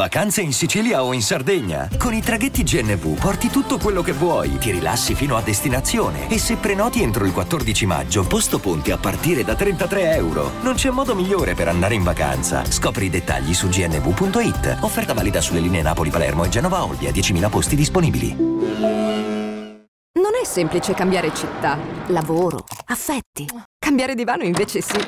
Vacanze in Sicilia o in Sardegna? Con i traghetti GNV porti tutto quello che vuoi, ti rilassi fino a destinazione e se prenoti entro il 14 maggio, posto ponti a partire da 33 euro. Non c'è modo migliore per andare in vacanza. Scopri i dettagli su gnv.it. Offerta valida sulle linee Napoli-Palermo e Genova-Olbia, 10.000 posti disponibili. Non è semplice cambiare città, lavoro, affetti. Cambiare divano invece sì.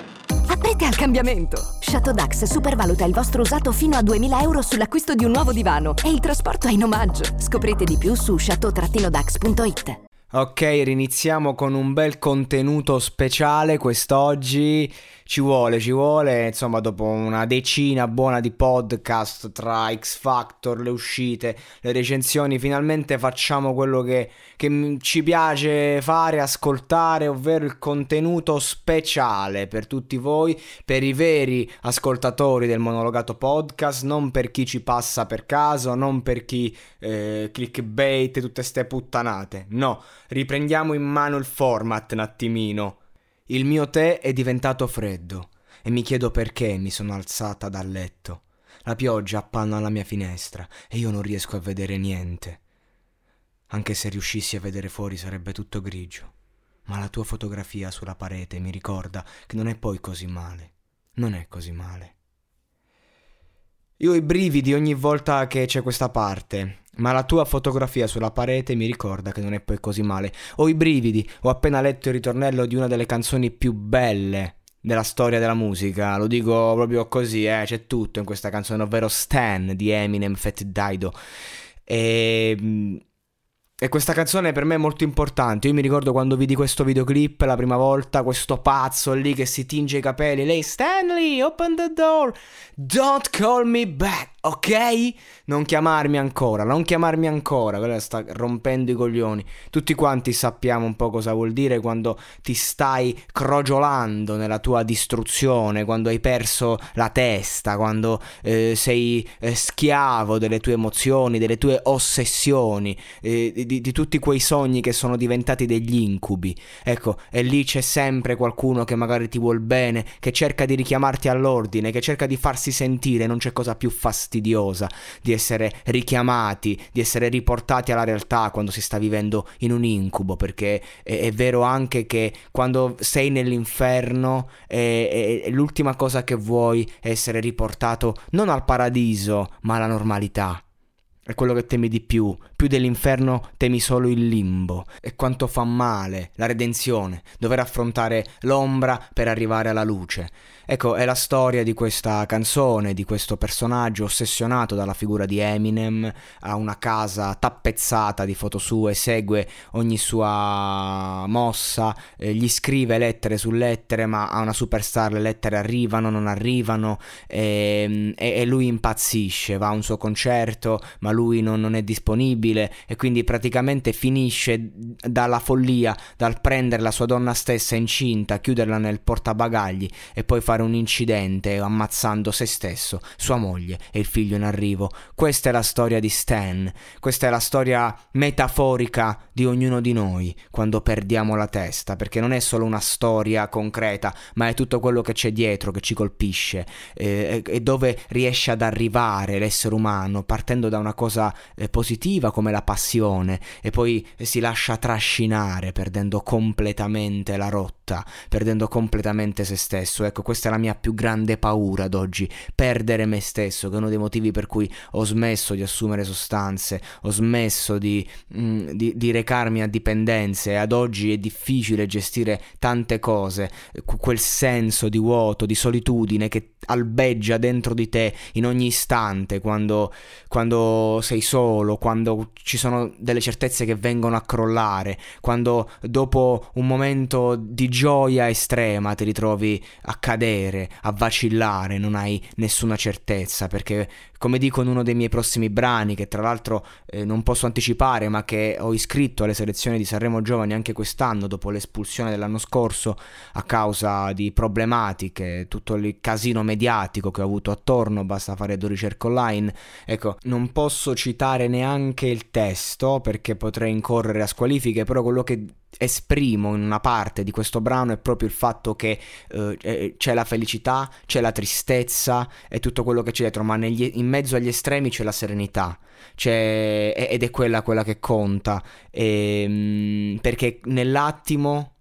Aprite al cambiamento! Chateau Dax supervaluta il vostro usato fino a 2000 euro sull'acquisto di un nuovo divano e il trasporto è in omaggio. Scoprite di più su chateau-dax.it. Ok, riniziamo con un bel contenuto speciale quest'oggi. Ci vuole, ci vuole, insomma, dopo una decina buona di podcast tra X Factor, le uscite, le recensioni, finalmente facciamo quello che, che ci piace fare, ascoltare, ovvero il contenuto speciale per tutti voi, per i veri ascoltatori del monologato podcast, non per chi ci passa per caso, non per chi eh, clickbait, tutte ste puttanate. No, riprendiamo in mano il format un attimino. Il mio tè è diventato freddo e mi chiedo perché mi sono alzata dal letto. La pioggia appanna alla mia finestra e io non riesco a vedere niente. Anche se riuscissi a vedere fuori sarebbe tutto grigio. Ma la tua fotografia sulla parete mi ricorda che non è poi così male. Non è così male. Io ho i brividi ogni volta che c'è questa parte, ma la tua fotografia sulla parete mi ricorda che non è poi così male. Ho i brividi, ho appena letto il ritornello di una delle canzoni più belle della storia della musica, lo dico proprio così, eh, c'è tutto in questa canzone, ovvero Stan di Eminem Fat Dido. E mm, e questa canzone per me è molto importante. Io mi ricordo quando vidi questo videoclip la prima volta, questo pazzo lì che si tinge i capelli. Lei, Stanley, open the door. Don't call me back ok? Non chiamarmi ancora, non chiamarmi ancora, quella sta rompendo i coglioni. Tutti quanti sappiamo un po' cosa vuol dire quando ti stai crogiolando nella tua distruzione, quando hai perso la testa, quando eh, sei eh, schiavo delle tue emozioni, delle tue ossessioni, eh, di, di tutti quei sogni che sono diventati degli incubi. Ecco, e lì c'è sempre qualcuno che magari ti vuol bene, che cerca di richiamarti all'ordine, che cerca di farsi sentire, non c'è cosa più fastidiosa fastidiosa di essere richiamati, di essere riportati alla realtà quando si sta vivendo in un incubo, perché è, è vero anche che quando sei nell'inferno è, è, l'ultima cosa che vuoi è essere riportato non al paradiso, ma alla normalità. È quello che temi di più. Più dell'inferno temi solo il limbo. E quanto fa male la redenzione, dover affrontare l'ombra per arrivare alla luce. Ecco, è la storia di questa canzone, di questo personaggio ossessionato dalla figura di Eminem, ha una casa tappezzata di foto sue, segue ogni sua mossa, eh, gli scrive lettere su lettere, ma a una superstar le lettere arrivano, non arrivano, e, e, e lui impazzisce, va a un suo concerto, ma lui non, non è disponibile e quindi praticamente finisce dalla follia, dal prendere la sua donna stessa incinta, chiuderla nel portabagagli e poi fare un incidente ammazzando se stesso, sua moglie e il figlio in arrivo. Questa è la storia di Stan, questa è la storia metaforica di ognuno di noi quando perdiamo la testa, perché non è solo una storia concreta, ma è tutto quello che c'è dietro che ci colpisce eh, e dove riesce ad arrivare l'essere umano partendo da una cosa eh, positiva come la passione e poi si lascia trascinare perdendo completamente la rotta, perdendo completamente se stesso. Ecco, questa è la mia più grande paura ad oggi, perdere me stesso, che è uno dei motivi per cui ho smesso di assumere sostanze, ho smesso di, mh, mm, di, di recarmi a dipendenze e ad oggi è difficile gestire tante cose, quel senso di vuoto, di solitudine che albeggia dentro di te in ogni istante quando, quando sei solo, quando ci sono delle certezze che vengono a crollare, quando dopo un momento di gioia estrema ti ritrovi a cadere, a vacillare, non hai nessuna certezza perché come dico in uno dei miei prossimi brani che tra l'altro eh, non posso anticipare ma che ho iscritto alle selezioni di Sanremo Giovani anche quest'anno dopo l'espulsione dell'anno scorso a causa di problematiche, tutto il casino mediatico che ho avuto attorno, basta fare due ricerche online. Ecco, non posso citare neanche il testo perché potrei incorrere a squalifiche, però quello che esprimo in una parte di questo brano è proprio il fatto che eh, c'è la felicità, c'è la tristezza e tutto quello che c'è dietro, ma negli, in mezzo agli estremi c'è la serenità. C'è, ed è quella, quella che conta e, ehm, perché nell'attimo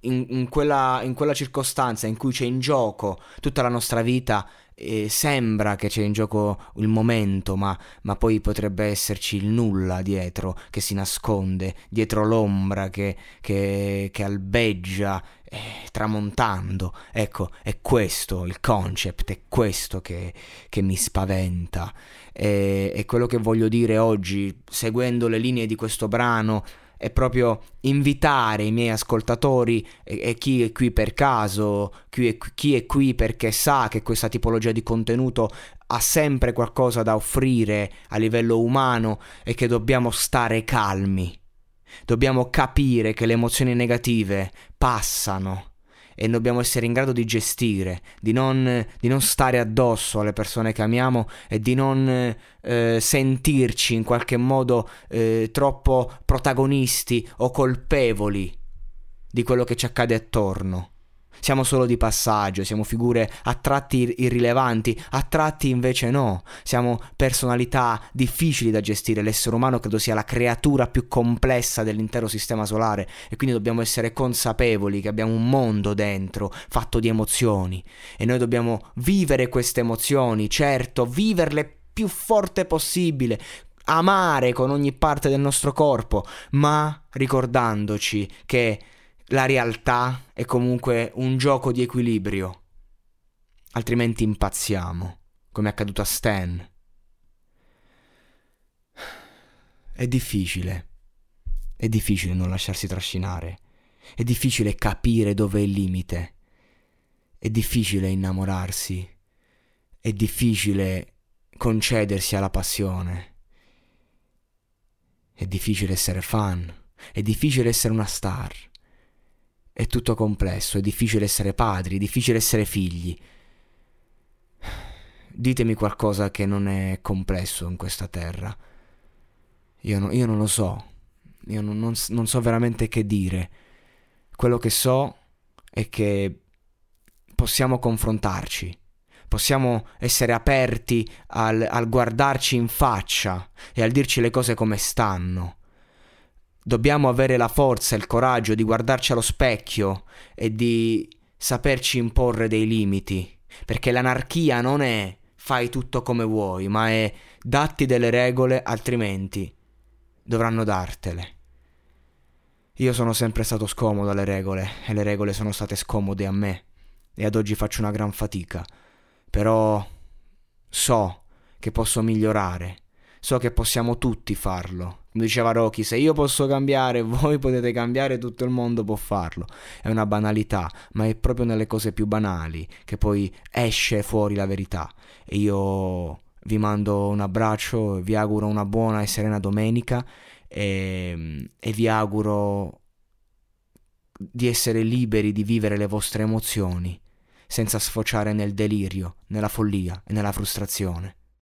in, in, quella, in, quella, circostanza in cui c'è in gioco tutta la nostra vita, eh, sembra che c'è in gioco il momento, ma, ma, poi potrebbe esserci il nulla dietro che si nasconde, dietro l'ombra che, che, che albeggia eh, tramontando. Ecco, è questo il concept, è questo che, che mi spaventa. E, e quello che voglio dire oggi, seguendo le linee di questo brano, è proprio invitare i miei ascoltatori e, e chi è qui per caso, chi è, chi è qui perché sa che questa tipologia di contenuto ha sempre qualcosa da offrire a livello umano e che dobbiamo stare calmi. Dobbiamo capire che le emozioni negative passano e dobbiamo essere in grado di gestire, di non, di non stare addosso alle persone che amiamo e di non eh, sentirci in qualche modo eh, troppo protagonisti o colpevoli di quello che ci accade attorno. Siamo solo di passaggio, siamo figure a tratti irrilevanti, a tratti invece no. Siamo personalità difficili da gestire. L'essere umano credo sia la creatura più complessa dell'intero sistema solare e quindi dobbiamo essere consapevoli che abbiamo un mondo dentro fatto di emozioni e noi dobbiamo vivere queste emozioni, certo, viverle più forte possibile, amare con ogni parte del nostro corpo, ma ricordandoci che la realtà è comunque un gioco di equilibrio, altrimenti impazziamo, come è accaduto a Stan. È difficile, è difficile non lasciarsi trascinare, è difficile capire dove è il limite, è difficile innamorarsi, è difficile concedersi alla passione, è difficile essere fan, è difficile essere una star è tutto complesso, è difficile essere padri, è difficile essere figli. Ditemi qualcosa che non è complesso in questa terra. Io, no, io non lo so, io non, non, non so veramente che dire. Quello che so è che possiamo confrontarci, possiamo essere aperti al, al, guardarci in faccia e al dirci le cose come stanno. Dobbiamo avere la forza e il coraggio di guardarci allo specchio e di saperci imporre dei limiti, perché l'anarchia non è fai tutto come vuoi, ma è datti delle regole, altrimenti dovranno dartele. Io sono sempre stato scomodo alle regole e le regole sono state scomode a me e ad oggi faccio una gran fatica, però so che posso migliorare, so che possiamo tutti farlo diceva Rocky, se io posso cambiare, voi potete cambiare, tutto il mondo può farlo. È una banalità, ma è proprio nelle cose più banali che poi esce fuori la verità. E io vi mando un abbraccio, vi auguro una buona e serena domenica e, e vi auguro di essere liberi di vivere le vostre emozioni senza sfociare nel delirio, nella follia e nella frustrazione.